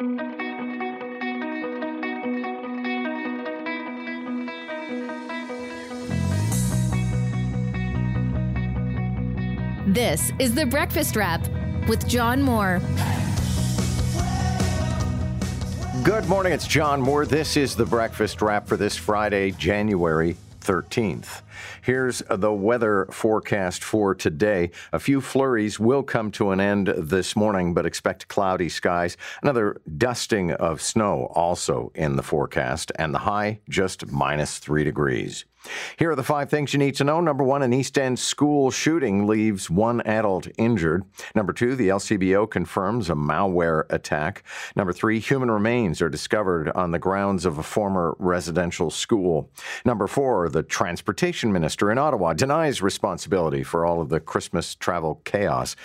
This is The Breakfast Wrap with John Moore. Good morning, it's John Moore. This is The Breakfast Wrap for this Friday, January 13th. Here's the weather forecast for today. A few flurries will come to an end this morning, but expect cloudy skies. Another dusting of snow also in the forecast, and the high just minus three degrees. Here are the five things you need to know. Number one, an East End school shooting leaves one adult injured. Number two, the LCBO confirms a malware attack. Number three, human remains are discovered on the grounds of a former residential school. Number four, the transportation minister in Ottawa denies responsibility for all of the Christmas travel chaos.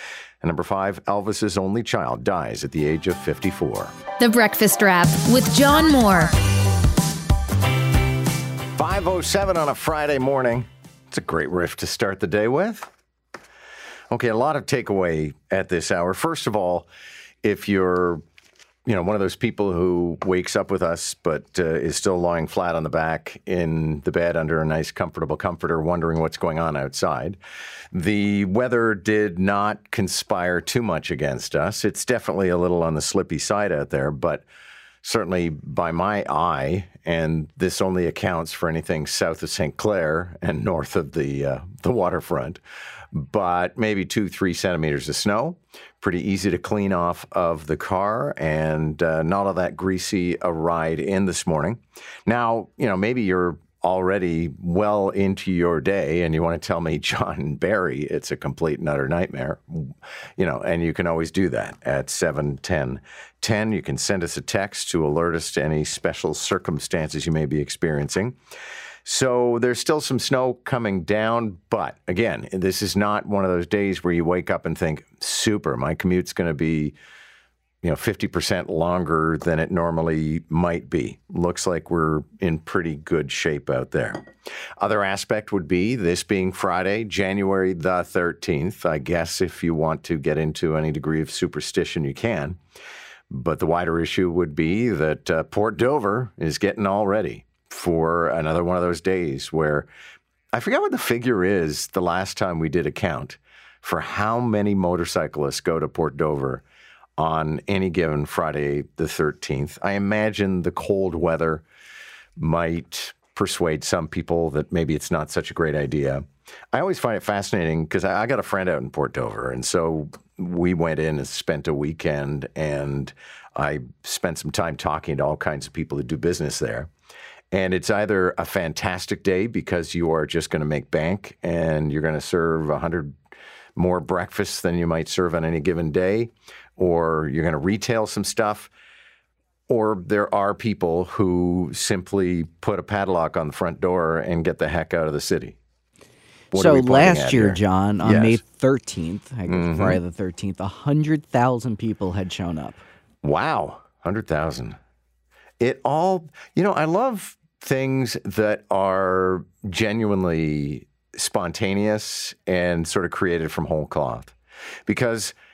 And number five, Elvis's only child dies at the age of 54. The Breakfast Wrap with John Moore. 507 on a Friday morning. It's a great riff to start the day with. Okay, a lot of takeaway at this hour. First of all, if you're you know, one of those people who wakes up with us but uh, is still lying flat on the back in the bed under a nice, comfortable comforter, wondering what's going on outside. The weather did not conspire too much against us. It's definitely a little on the slippy side out there, but certainly by my eye, and this only accounts for anything south of St. Clair and north of the uh, the waterfront. But maybe two, three centimeters of snow, pretty easy to clean off of the car, and uh, not all that greasy a ride in this morning. Now, you know, maybe you're already well into your day and you want to tell me John Barry it's a complete and utter nightmare you know and you can always do that at 710 10 you can send us a text to alert us to any special circumstances you may be experiencing. So there's still some snow coming down but again this is not one of those days where you wake up and think super my commute's going to be you know, 50% longer than it normally might be. Looks like we're in pretty good shape out there. Other aspect would be this being Friday, January the 13th. I guess if you want to get into any degree of superstition, you can. But the wider issue would be that uh, Port Dover is getting all ready for another one of those days where I forget what the figure is the last time we did a count for how many motorcyclists go to Port Dover on any given Friday the 13th. I imagine the cold weather might persuade some people that maybe it's not such a great idea. I always find it fascinating because I, got a friend out in Port Dover, and so we went in and spent a weekend, and I spent some time talking to all kinds of people that do business there. And it's either a fantastic day because you are just going to make bank and you're going to serve 100 more breakfasts than you might serve on any given day, or you're going to retail some stuff, or there are people who simply put a padlock on the front door and get the heck out of the city. What so last year, here? John, on yes. May 13th, mm-hmm. Friday the 13th, 100,000 people had shown up. Wow, 100,000. It all, you know, I love things that are genuinely spontaneous and sort of created from whole cloth because –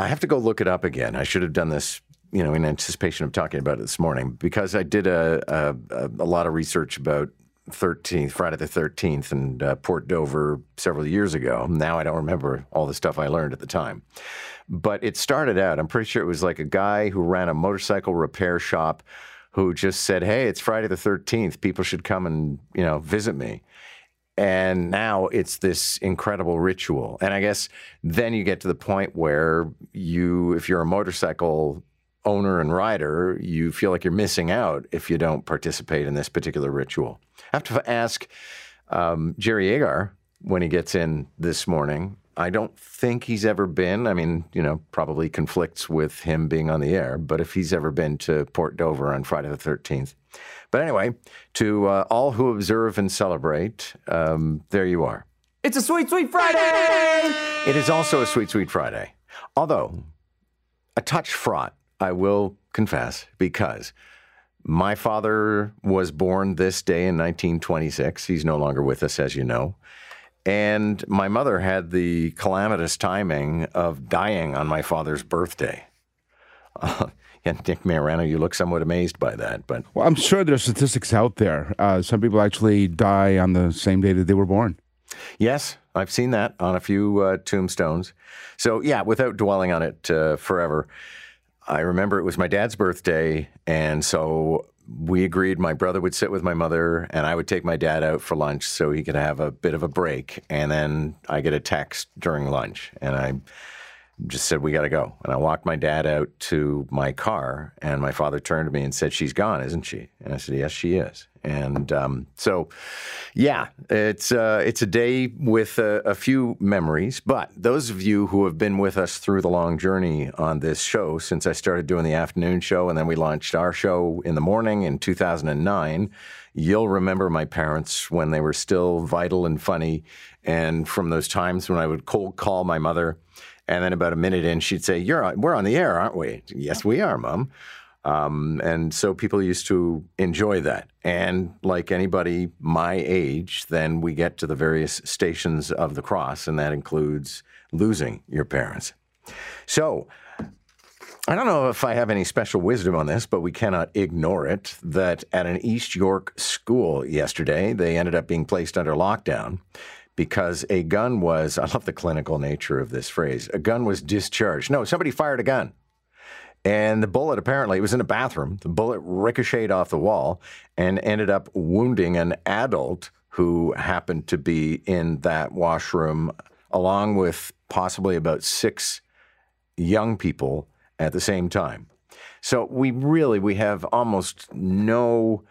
I have to go look it up again. I should have done this, you know, in anticipation of talking about it this morning because I did a, a, a lot of research about 13th, Friday the 13th, and uh, Port Dover several years ago. Now I don't remember all the stuff I learned at the time. But it started out, I'm pretty sure it was like a guy who ran a motorcycle repair shop who just said, Hey, it's Friday the 13th. People should come and, you know, visit me. And now it's this incredible ritual. And I guess then you get to the point where you, if you're a motorcycle owner and rider, you feel like you're missing out if you don't participate in this particular ritual. I have to ask um, Jerry Agar when he gets in this morning. I don't think he's ever been. I mean, you know, probably conflicts with him being on the air, but if he's ever been to Port Dover on Friday the 13th, but anyway, to uh, all who observe and celebrate, um, there you are. It's a sweet, sweet Friday! It is also a sweet, sweet Friday. Although, a touch fraught, I will confess, because my father was born this day in 1926. He's no longer with us, as you know. And my mother had the calamitous timing of dying on my father's birthday. Yeah, Nick Marano, you look somewhat amazed by that, but well, I'm sure there's statistics out there. Uh, some people actually die on the same day that they were born. Yes, I've seen that on a few uh, tombstones. So yeah, without dwelling on it uh, forever, I remember it was my dad's birthday, and so we agreed my brother would sit with my mother and I would take my dad out for lunch so he could have a bit of a break. And then I get a text during lunch and I just said, We got to go. And I walked my dad out to my car and my father turned to me and said, She's gone, isn't she? And I said, Yes, she is. And um, so, yeah, it's uh, it's a day with a, a, few memories. But those of you who have been with us through the long journey on this show since I started doing the afternoon show, and then we launched our show in the morning in 2009, you'll remember my parents when they were still vital and funny, and from those times when I would cold call my mother. And then about a minute in, she'd say, "You're on, we're on the air, aren't we?" yes, we are, Mom. Um, and so people used to enjoy that. And like anybody my age, then we get to the various stations of the cross, and that includes losing your parents. So I don't know if I have any special wisdom on this, but we cannot ignore it that at an East York school yesterday, they ended up being placed under lockdown because a gun was, I love the clinical nature of this phrase, a gun was discharged. No, somebody fired a gun. And the bullet apparently it was in a bathroom. The bullet ricocheted off the wall and ended up wounding an adult who happened to be in that washroom, along with possibly about six young people at the same time. So we really we have almost no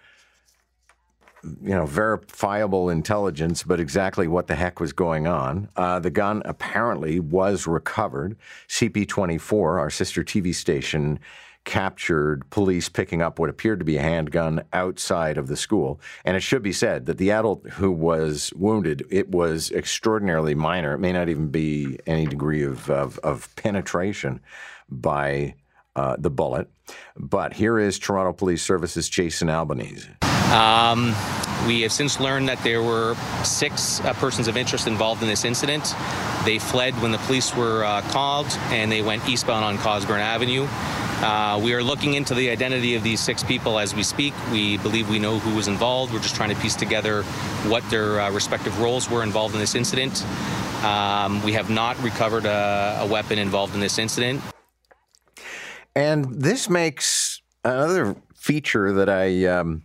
you know, verifiable intelligence, but exactly what the heck was going on. Uh, the gun apparently was recovered. CP24, our sister TV station, captured police picking up what appeared to be a handgun outside of the school. And it should be said that the adult who was wounded, it was extraordinarily minor. It may not even be any degree of, of, of penetration by uh, the bullet. But here is Toronto Police Services Jason Albanese. Um, we have since learned that there were six uh, persons of interest involved in this incident. They fled when the police were uh, called and they went eastbound on Cosburn Avenue. Uh, we are looking into the identity of these six people as we speak. We believe we know who was involved. We're just trying to piece together what their uh, respective roles were involved in this incident. Um, we have not recovered a, a weapon involved in this incident. And this makes another feature that I. Um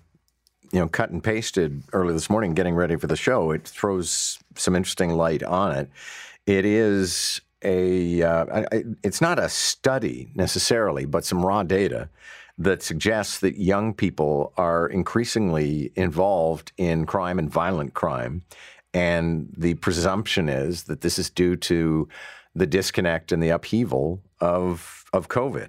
you know, cut and pasted early this morning, getting ready for the show. It throws some interesting light on it. It is a, uh, it's not a study necessarily, but some raw data that suggests that young people are increasingly involved in crime and violent crime. And the presumption is that this is due to the disconnect and the upheaval of, of COVID.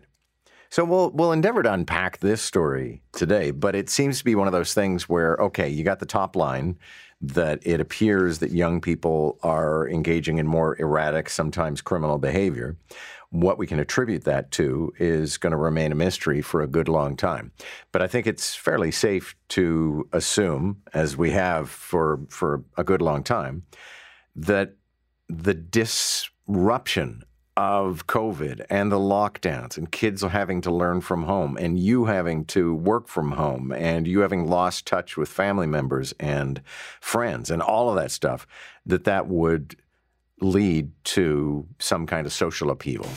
So we'll we'll endeavor to unpack this story today, but it seems to be one of those things where okay, you got the top line that it appears that young people are engaging in more erratic, sometimes criminal behavior. What we can attribute that to is going to remain a mystery for a good long time. But I think it's fairly safe to assume, as we have for for a good long time, that the disruption of COVID and the lockdowns and kids having to learn from home and you having to work from home and you having lost touch with family members and friends and all of that stuff, that that would lead to some kind of social upheaval.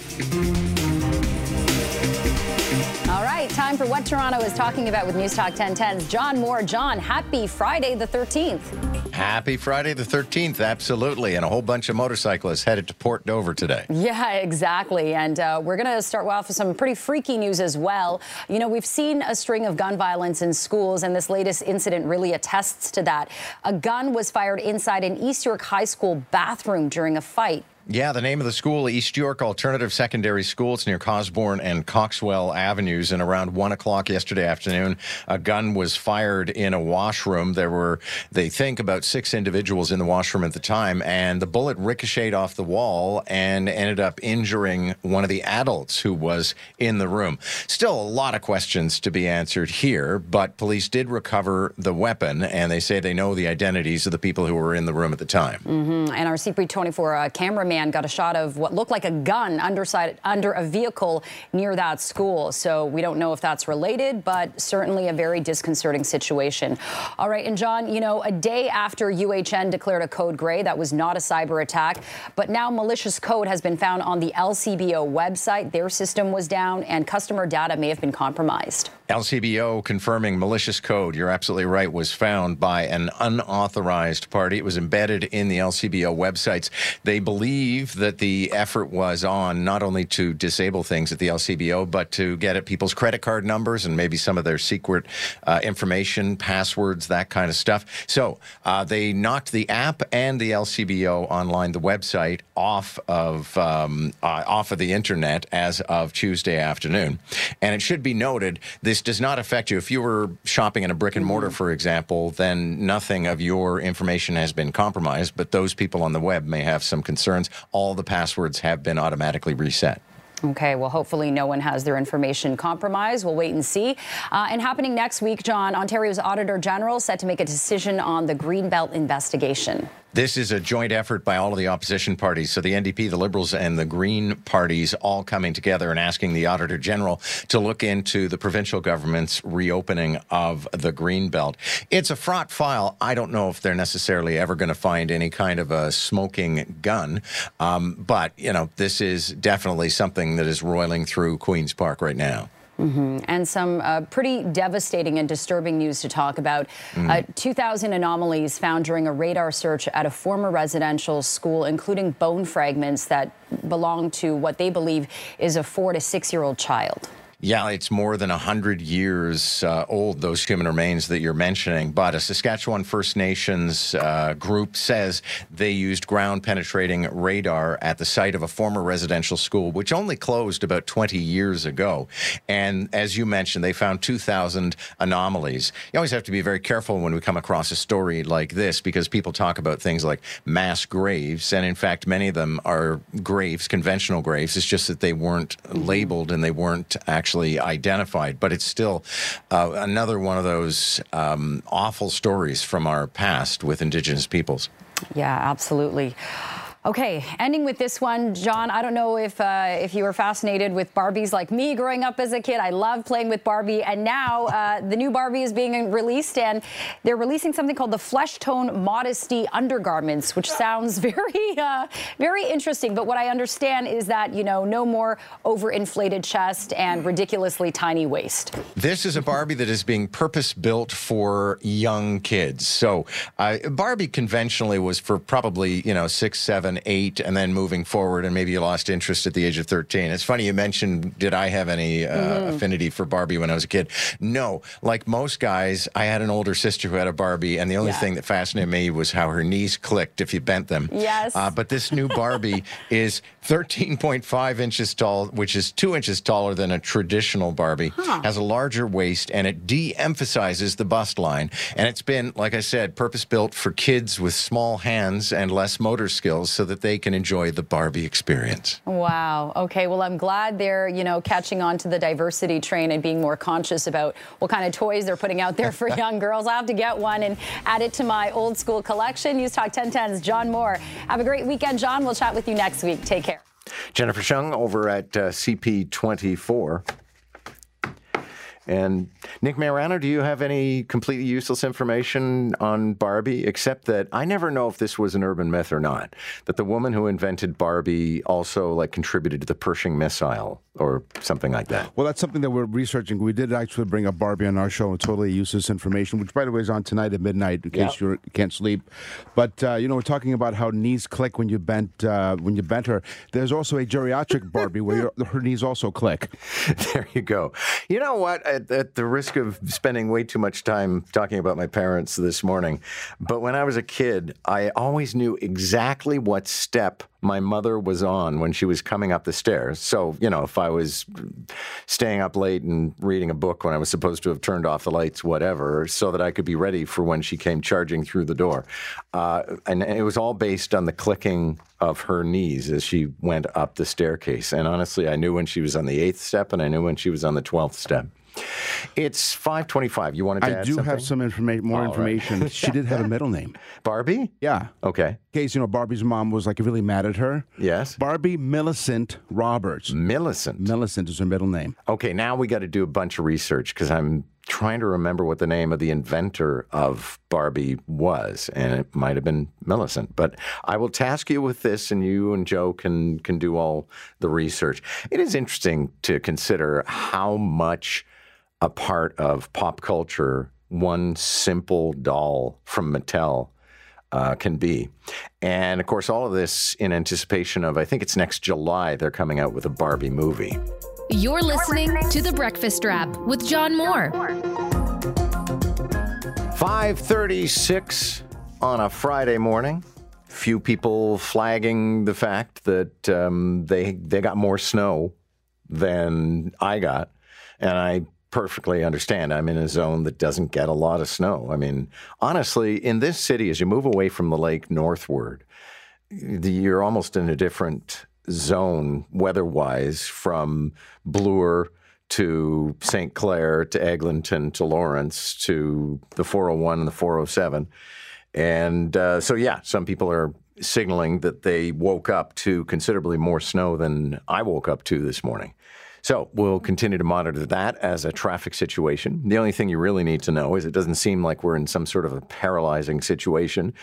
Time for what Toronto is talking about with News Talk 1010's John Moore. John, happy Friday the 13th. Happy Friday the 13th, absolutely. And a whole bunch of motorcyclists headed to Port Dover today. Yeah, exactly. And uh, we're going to start off with some pretty freaky news as well. You know, we've seen a string of gun violence in schools, and this latest incident really attests to that. A gun was fired inside an East York High School bathroom during a fight. Yeah, the name of the school, East York Alternative Secondary School. It's near Cosburn and Coxwell Avenues. And around one o'clock yesterday afternoon, a gun was fired in a washroom. There were, they think, about six individuals in the washroom at the time, and the bullet ricocheted off the wall and ended up injuring one of the adults who was in the room. Still a lot of questions to be answered here, but police did recover the weapon, and they say they know the identities of the people who were in the room at the time. Mm-hmm. And our CP24 uh, cameraman man got a shot of what looked like a gun underside, under a vehicle near that school. So we don't know if that's related, but certainly a very disconcerting situation. All right, and John, you know, a day after UHN declared a code gray, that was not a cyber attack, but now malicious code has been found on the LCBO website. Their system was down, and customer data may have been compromised. LCBO confirming malicious code, you're absolutely right, was found by an unauthorized party. It was embedded in the LCBO websites. They believe that the effort was on not only to disable things at the LCBO, but to get at people's credit card numbers and maybe some of their secret uh, information, passwords, that kind of stuff. So uh, they knocked the app and the LCBO online, the website, off of um, uh, off of the internet as of Tuesday afternoon. And it should be noted this this does not affect you. If you were shopping in a brick and mortar, for example, then nothing of your information has been compromised, but those people on the web may have some concerns. All the passwords have been automatically reset. Okay, well, hopefully no one has their information compromised. We'll wait and see. Uh, and happening next week, John, Ontario's Auditor General set to make a decision on the Greenbelt investigation. This is a joint effort by all of the opposition parties. So the NDP, the Liberals, and the Green parties all coming together and asking the Auditor General to look into the provincial government's reopening of the Green Belt. It's a fraught file. I don't know if they're necessarily ever going to find any kind of a smoking gun. Um, but, you know, this is definitely something that is roiling through Queen's Park right now. Mm-hmm. And some uh, pretty devastating and disturbing news to talk about. Mm. Uh, 2,000 anomalies found during a radar search at a former residential school, including bone fragments that belong to what they believe is a four to six year old child. Yeah, it's more than 100 years uh, old, those human remains that you're mentioning. But a Saskatchewan First Nations uh, group says they used ground penetrating radar at the site of a former residential school, which only closed about 20 years ago. And as you mentioned, they found 2,000 anomalies. You always have to be very careful when we come across a story like this because people talk about things like mass graves. And in fact, many of them are graves, conventional graves. It's just that they weren't labeled and they weren't actually actually identified, but it's still uh, another one of those um, awful stories from our past with Indigenous peoples. Yeah, absolutely. Okay, ending with this one, John. I don't know if uh, if you were fascinated with Barbies like me growing up as a kid. I loved playing with Barbie, and now uh, the new Barbie is being released, and they're releasing something called the Flesh Tone Modesty undergarments, which sounds very uh, very interesting. But what I understand is that you know no more overinflated chest and ridiculously tiny waist. This is a Barbie that is being purpose built for young kids. So uh, Barbie conventionally was for probably you know six, seven eight, and then moving forward, and maybe you lost interest at the age of 13. It's funny you mentioned, did I have any uh, mm-hmm. affinity for Barbie when I was a kid? No. Like most guys, I had an older sister who had a Barbie, and the only yeah. thing that fascinated me was how her knees clicked if you bent them. Yes. Uh, but this new Barbie is 13.5 inches tall, which is two inches taller than a traditional Barbie, huh. has a larger waist, and it de emphasizes the bust line. And it's been, like I said, purpose built for kids with small hands and less motor skills so that they can enjoy the Barbie experience. Wow. Okay. Well, I'm glad they're, you know, catching on to the diversity train and being more conscious about what kind of toys they're putting out there for young girls. I have to get one and add it to my old school collection. News Talk 1010's John Moore. Have a great weekend, John. We'll chat with you next week. Take care. Jennifer Shung over at uh, CP24. And Nick Marano, do you have any completely useless information on Barbie, except that I never know if this was an urban myth or not, that the woman who invented Barbie also like contributed to the Pershing missile or something like that? Well, that's something that we're researching. We did actually bring up Barbie on our show and totally useless information, which by the way is on tonight at midnight in case yep. you can't sleep. But uh, you know, we're talking about how knees click when you bent uh, when you bent her. There's also a geriatric Barbie where her knees also click. There you go. You know what? at, at, the risk of spending way too much time talking about my parents this morning, but when I was a kid, I always knew exactly what step my mother was on when she was coming up the stairs. So, you know, if I was staying up late and reading a book when I was supposed to have turned off the lights, whatever, so that I could be ready for when she came charging through the door. Uh, and, and it was all based on the clicking of her knees as she went up the staircase. And honestly, I knew when she was on the eighth step and I knew when she was on the 12th step. It's 525. You wanted to I do something? have some information, more All right. information. she did have a middle name. Barbie? Yeah. Okay. In case, you know, Barbie's mom was like really mad at her. Yes. Barbie Millicent Roberts. Millicent. Millicent is her middle name. Okay, now we got to do a bunch of research because I'm trying to remember what the name of the inventor of Barbie was, and it might have been Millicent. But I will task you with this, and you and Joe can can do all the research. It is interesting to consider how much a part of pop culture one simple doll from Mattel uh, can be. And of course, all of this in anticipation of, I think it's next July, they're coming out with a Barbie movie. You're listening to The Breakfast Wrap with John Moore. 536 on a Friday morning. Few people flagging the fact that um, they they got more snow than I got, and I perfectly understand. I'm in a zone that doesn't get a lot of snow. I mean, honestly, in this city, as you move away from the lake northward, you're almost in a different zone weather-wise from Bloor to St. Clair to Eglinton to Lawrence to the 401 and the 407. And uh, so, yeah, some people are signaling that they woke up to considerably more snow than I woke up to this morning. So we'll continue to monitor that as a traffic situation. The only thing you really need to know is it doesn't seem like we're in some sort of a paralyzing situation,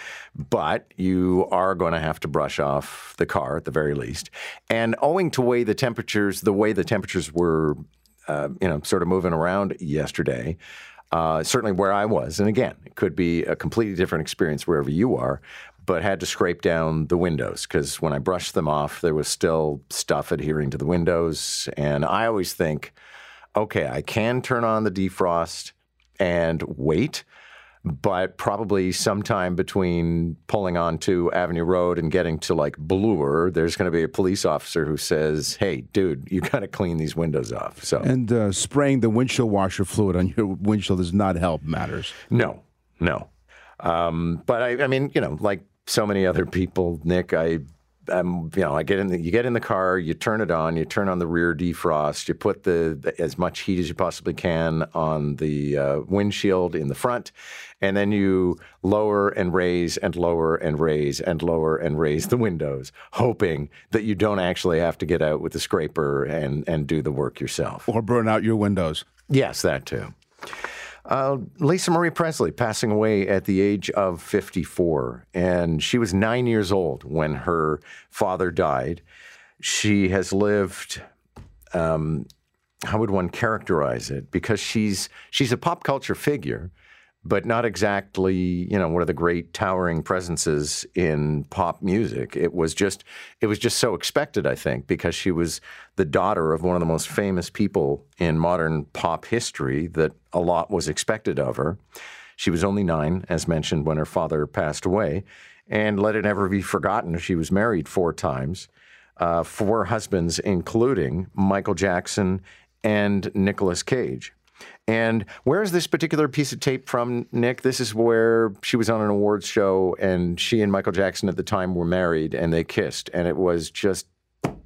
but you are going to have to brush off the car at the very least. And owing to way the temperatures, the way the temperatures were, uh, you know, sort of moving around yesterday. Uh, certainly where I was, and again, it could be a completely different experience wherever you are but had to scrape down the windows because when I brushed them off, there was still stuff adhering to the windows. And I always think, okay, I can turn on the defrost and wait, but probably sometime between pulling onto Avenue Road and getting to like Bloor, there's going to be a police officer who says, "Hey, dude, you got to clean these windows off." So And uh, spraying the windshield washer fluid on your windshield does not help matters. no, no. Um, but I, I mean, you know, like so many other people, Nick, I, um, you know, I get in the, you get in the car, you turn it on, you turn on the rear defrost, you put the, the as much heat as you possibly can on the uh, windshield in the front, and then you lower and raise and lower and raise and lower and raise the windows, hoping that you don't actually have to get out with the scraper and and do the work yourself. Or burn out your windows. Yes, that too. Uh, Lisa Marie Presley passing away at the age of 54. And she was nine years old when her father died. She has lived, um, how would one characterize it? Because she's, she's a pop culture figure, but not exactly, you know, one of the great towering presences in pop music. It was just, it was just so expected, I think, because she was the daughter of one of the most famous people in modern pop history. That a lot was expected of her. She was only nine, as mentioned, when her father passed away, and let it never be forgotten, she was married four times, uh, four husbands, including Michael Jackson and Nicolas Cage. And where's this particular piece of tape from, Nick? This is where she was on an awards show, and she and Michael Jackson at the time were married, and they kissed, and it was just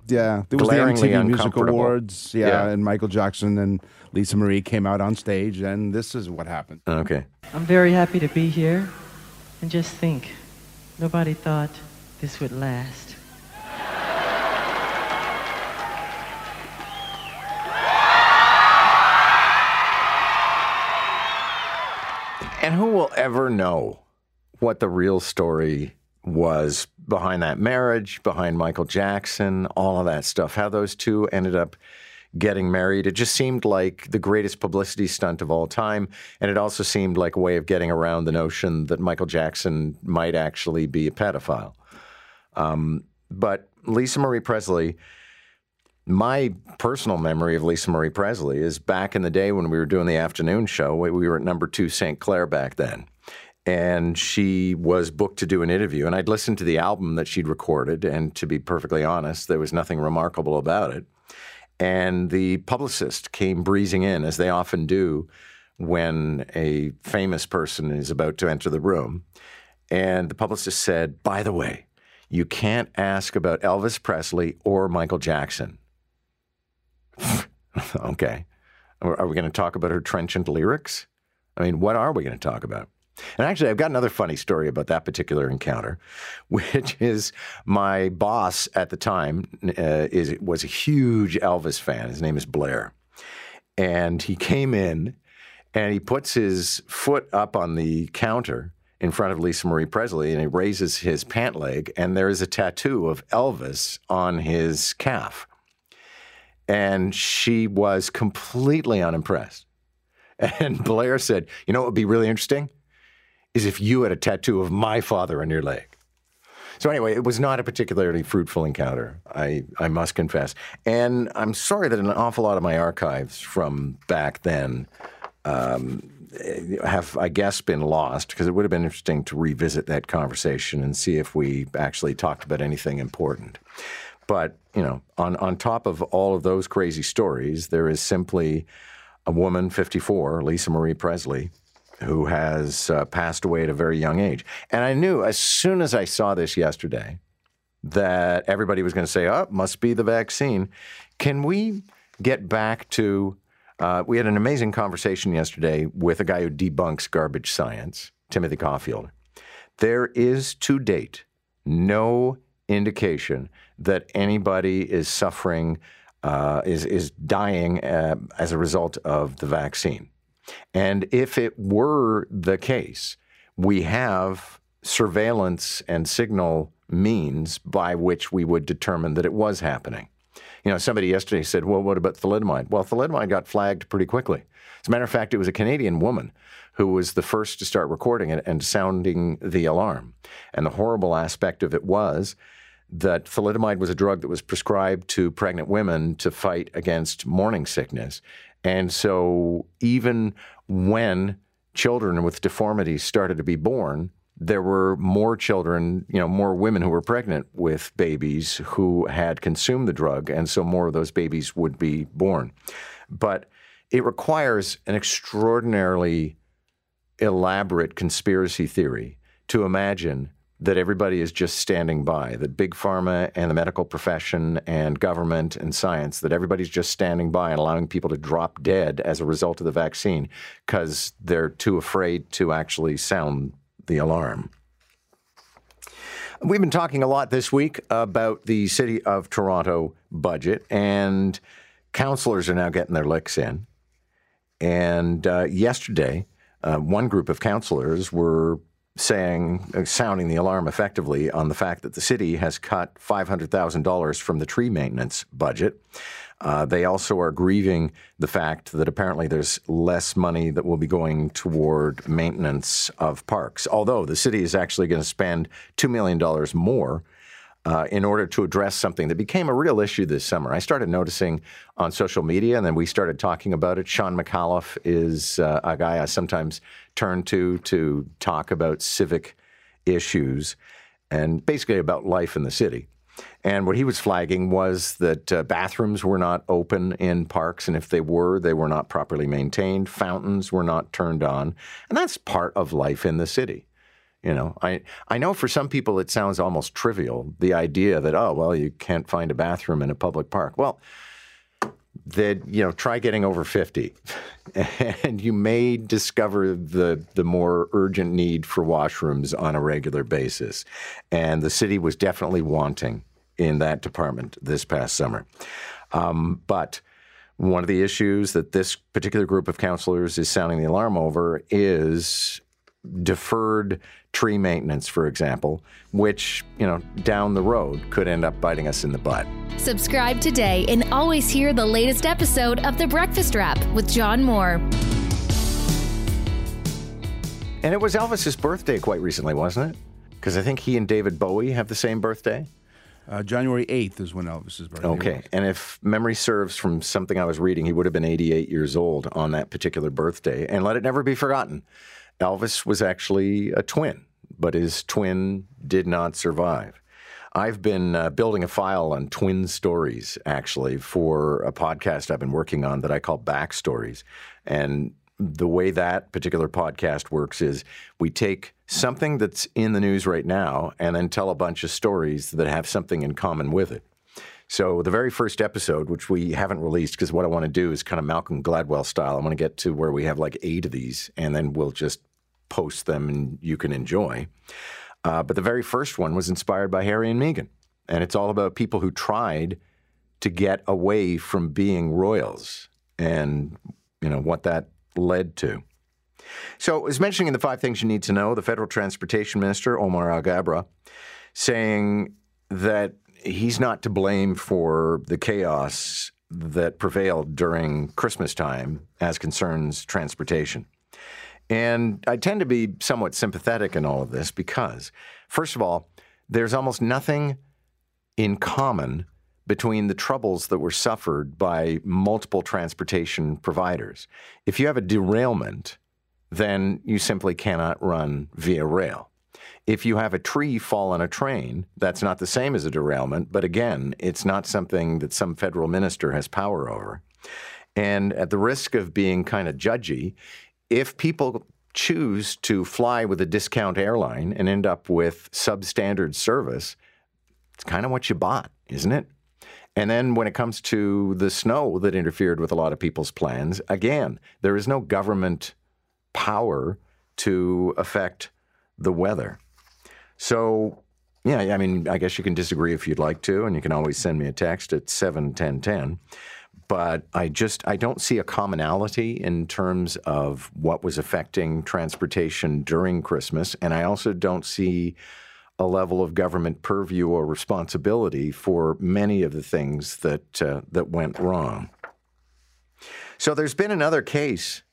Yeah, there was the MTV Music. Awards. Yeah, Yeah. and Michael Jackson and Lisa Marie came out on stage, and this is what happened. okay. I'm very happy to be here. And just think, nobody thought this would last. And who will ever know what the real story was behind that marriage, behind Michael Jackson, all of that stuff, how those two ended up getting married. It just seemed like the greatest publicity stunt of all time. And it also seemed like a way of getting around the notion that Michael Jackson might actually be a pedophile. Um, but Lisa Marie Presley, my personal memory of Lisa Marie Presley is back in the day when we were doing the afternoon show. We we were at number two St. Clair back then. And she was booked to do an interview. And I'd listened to the album that she'd recorded. And to be perfectly honest, there was nothing remarkable about it. And the publicist came breezing in, as they often do when a famous person is about to enter the room. And the publicist said, By the way, you can't ask about Elvis Presley or Michael Jackson. okay. Are we going to talk about her trenchant lyrics? I mean, what are we going to talk about? And actually, I've got another funny story about that particular encounter, which is my boss at the time uh, is was a huge Elvis fan. His name is Blair, and he came in and he puts his foot up on the counter in front of Lisa Marie Presley, and he raises his pant leg, and there is a tattoo of Elvis on his calf, and she was completely unimpressed. And Blair said, "You know what would be really interesting." is if you had a tattoo of my father on your leg. So anyway, it was not a particularly fruitful encounter, I, I must confess. And I'm sorry that an awful lot of my archives from back then um, have, I guess, been lost because it would have been interesting to revisit that conversation and see if we actually talked about anything important. But, you know, on, on top of all of those crazy stories, there is simply a woman, 54, Lisa Marie Presley, who has uh, passed away at a very young age. And I knew as soon as I saw this yesterday that everybody was going to say, oh, must be the vaccine. Can we get back to? Uh, we had an amazing conversation yesterday with a guy who debunks garbage science, Timothy Caulfield. There is to date no indication that anybody is suffering, uh, is, is dying uh, as a result of the vaccine. And if it were the case, we have surveillance and signal means by which we would determine that it was happening. You know, somebody yesterday said, well, what about thalidomide? Well, thalidomide got flagged pretty quickly. As a matter of fact, it was a Canadian woman who was the first to start recording it and sounding the alarm. And the horrible aspect of it was that thalidomide was a drug that was prescribed to pregnant women to fight against morning sickness. And so even when children with deformities started to be born, there were more children, you know, more women who were pregnant with babies who had consumed the drug, and so more of those babies would be born. But it requires an extraordinarily elaborate conspiracy theory to imagine that everybody is just standing by, that big pharma and the medical profession and government and science, that everybody's just standing by and allowing people to drop dead as a result of the vaccine because they're too afraid to actually sound the alarm. We've been talking a lot this week about the City of Toronto budget, and councillors are now getting their licks in. And uh, yesterday, uh, one group of councillors were saying, uh, sounding the alarm effectively on the fact that the city has cut $500,000 from the tree maintenance budget. Uh, they also are grieving the fact that apparently there's less money that will be going toward maintenance of parks, although the city is actually going to spend $2 million more uh, in order to address something that became a real issue this summer. I started noticing on social media, and then we started talking about it. Sean McAuliffe is uh, a guy I sometimes turn to to talk about civic issues and basically about life in the city. And what he was flagging was that uh, bathrooms were not open in parks, and if they were, they were not properly maintained. Fountains were not turned on. And that's part of life in the city. You know, I, I know for some people it sounds almost trivial, the idea that, oh, well, you can't find a bathroom in a public park. Well, that you know try getting over 50 and you may discover the the more urgent need for washrooms on a regular basis. And the city was definitely wanting in that department this past summer. Um, but one of the issues that this particular group of councillors is sounding the alarm over is deferred tree maintenance, for example, which, you know, down the road could end up biting us in the butt. Subscribe today and always hear the latest episode of The Breakfast Wrap with John Moore. And it was Elvis's birthday quite recently, wasn't it? Because I think he and David Bowie have the same birthday. Uh, January 8th is when Elvis's birthday Okay. Was. And if memory serves from something I was reading, he would have been 88 years old on that particular birthday. And let it never be forgotten Elvis was actually a twin, but his twin did not survive. I've been uh, building a file on twin stories, actually, for a podcast I've been working on that I call Backstories. And the way that particular podcast works is we take something that's in the news right now and then tell a bunch of stories that have something in common with it. So the very first episode, which we haven't released because what I want to do is kind of Malcolm Gladwell style. I want to get to where we have like eight of these, and then we'll just post them and you can enjoy. Uh, but the very first one was inspired by Harry and Meghan, and it's all about people who tried to get away from being royals and you know what that led to. So, as mentioning in the five things you need to know, the federal transportation minister Omar Alghabra saying that he's not to blame for the chaos that prevailed during Christmas time as concerns transportation. And I tend to be somewhat sympathetic in all of this because, first of all, there's almost nothing in common between the troubles that were suffered by multiple transportation providers. If you have a derailment, then you simply cannot run VIA Rail. If you have a tree fall on a train, that's not the same as a derailment, but again, it's not something that some federal minister has power over. And at the risk of being kind of judgy, if people choose to fly with a discount airline and end up with substandard service, it's kind of what you bought, isn't it? And then when it comes to the snow that interfered with a lot of people's plans, again, there is no government power to affect the weather. So, yeah, I mean, I guess you can disagree if you'd like to, and you can always send me a text at 71010. But I just I don't see a commonality in terms of what was affecting transportation during Christmas, and I also don't see a level of government purview or responsibility for many of the things that uh, that went wrong. So there's been another case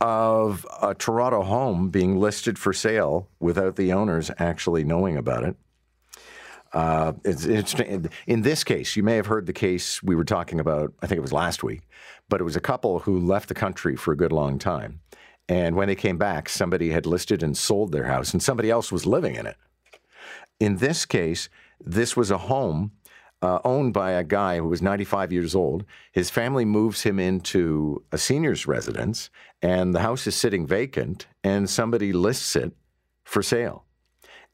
of a Toronto home being listed for sale without the owners actually knowing about it. Uh, it's, it's, in this case, you may have heard the case we were talking about, I think it was last week, but it was a couple who left the country for a good long time. And when they came back, somebody had listed and sold their house, and somebody else was living in it. In this case, this was a home uh, owned by a guy who was 95 years old. His family moves him into a senior's residence, and the house is sitting vacant, and somebody lists it for sale.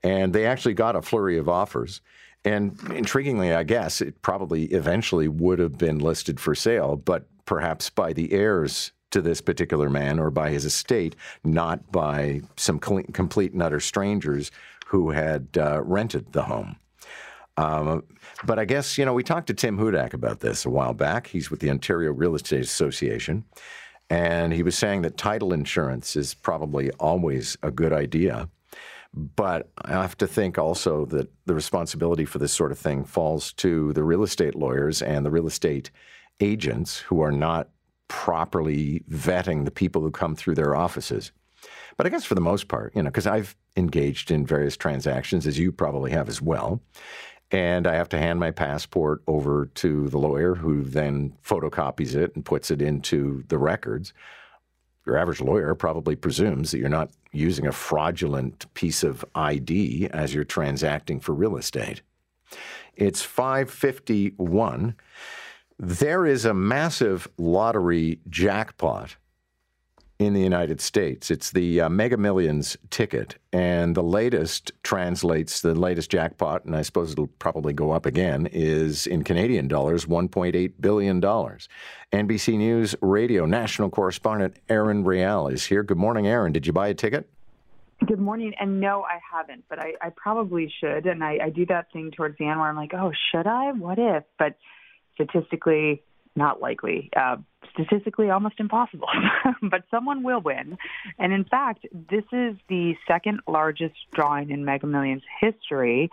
And they actually got a flurry of offers. And intriguingly, I guess, it probably eventually would have been listed for sale, but perhaps by the heirs to this particular man or by his estate, not by some complete and utter strangers who had uh, rented the home. Um, but I guess, you know, we talked to Tim Hudak about this a while back. He's with the Ontario Real Estate Association. And he was saying that title insurance is probably always a good idea. But I have to think also that the responsibility for this sort of thing falls to the real estate lawyers and the real estate agents who are not properly vetting the people who come through their offices. But I guess for the most part, you know, because I've engaged in various transactions, as you probably have as well. And I have to hand my passport over to the lawyer who then photocopies it and puts it into the records. Your average lawyer probably presumes that you're not using a fraudulent piece of ID as you're transacting for real estate. It's 551. There is a massive lottery jackpot in the United States. It's the uh, Mega Millions ticket, and the latest translates the latest jackpot, and I suppose it'll probably go up again. Is in Canadian dollars, 1.8 billion dollars. NBC News Radio national correspondent Aaron Real is here. Good morning, Aaron. Did you buy a ticket? Good morning. And no, I haven't, but I, I probably should. And I, I do that thing towards the end where I'm like, oh, should I? What if? But statistically, not likely. Uh, statistically almost impossible, but someone will win. And in fact, this is the second largest drawing in Mega Millions history.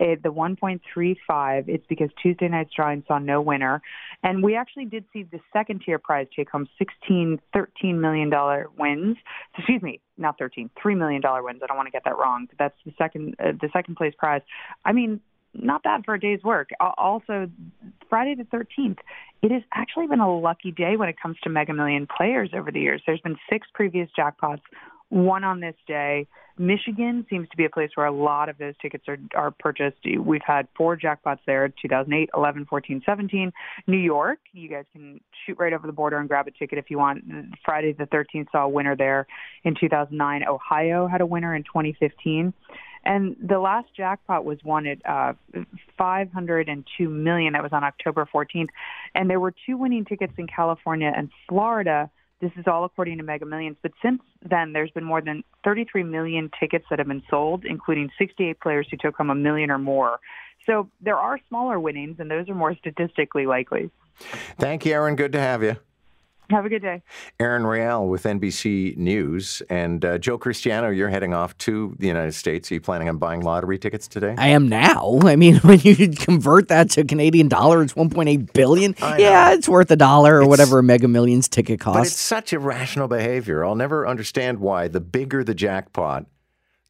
It, the 1.35, it's because Tuesday night's drawing saw no winner. And we actually did see the second tier prize take home 16, 13 million dollar wins. Excuse me, not 13, 3 million dollar wins. I don't want to get that wrong. But that's the second, uh, the second place prize. I mean, not bad for a day's work. Also, Friday the 13th, it has actually been a lucky day when it comes to Mega Million players over the years. There's been six previous jackpots, one on this day. Michigan seems to be a place where a lot of those tickets are, are purchased. We've had four jackpots there 2008, 11, 14, 17. New York, you guys can shoot right over the border and grab a ticket if you want. Friday the 13th saw a winner there in 2009. Ohio had a winner in 2015. And the last jackpot was won at uh, 502 million. That was on October 14th, and there were two winning tickets in California and Florida. This is all according to Mega Millions. But since then, there's been more than 33 million tickets that have been sold, including 68 players who took home a million or more. So there are smaller winnings, and those are more statistically likely. Thank you, Erin. Good to have you. Have a good day. Aaron Real with NBC News. And uh, Joe Cristiano, you're heading off to the United States. Are you planning on buying lottery tickets today? I am now. I mean, when you convert that to Canadian dollar, it's 1.8 billion. Yeah, it's worth a dollar or it's, whatever a Mega Millions ticket costs. But it's such irrational behavior. I'll never understand why the bigger the jackpot,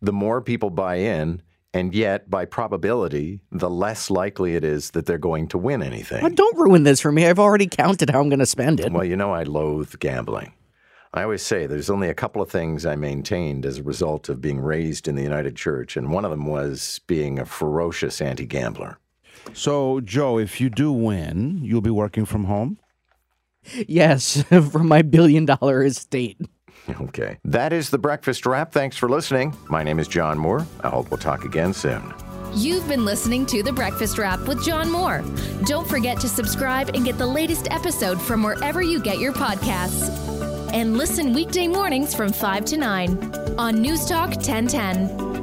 the more people buy in and yet, by probability, the less likely it is that they're going to win anything. Well, don't ruin this for me. I've already counted how I'm going to spend it. Well, you know, I loathe gambling. I always say there's only a couple of things I maintained as a result of being raised in the United Church, and one of them was being a ferocious anti gambler. So, Joe, if you do win, you'll be working from home? Yes, from my billion dollar estate. Okay. That is the breakfast wrap. Thanks for listening. My name is John Moore. I hope we'll talk again soon. You've been listening to The Breakfast Wrap with John Moore. Don't forget to subscribe and get the latest episode from wherever you get your podcasts. And listen weekday mornings from 5 to 9 on News Talk 1010.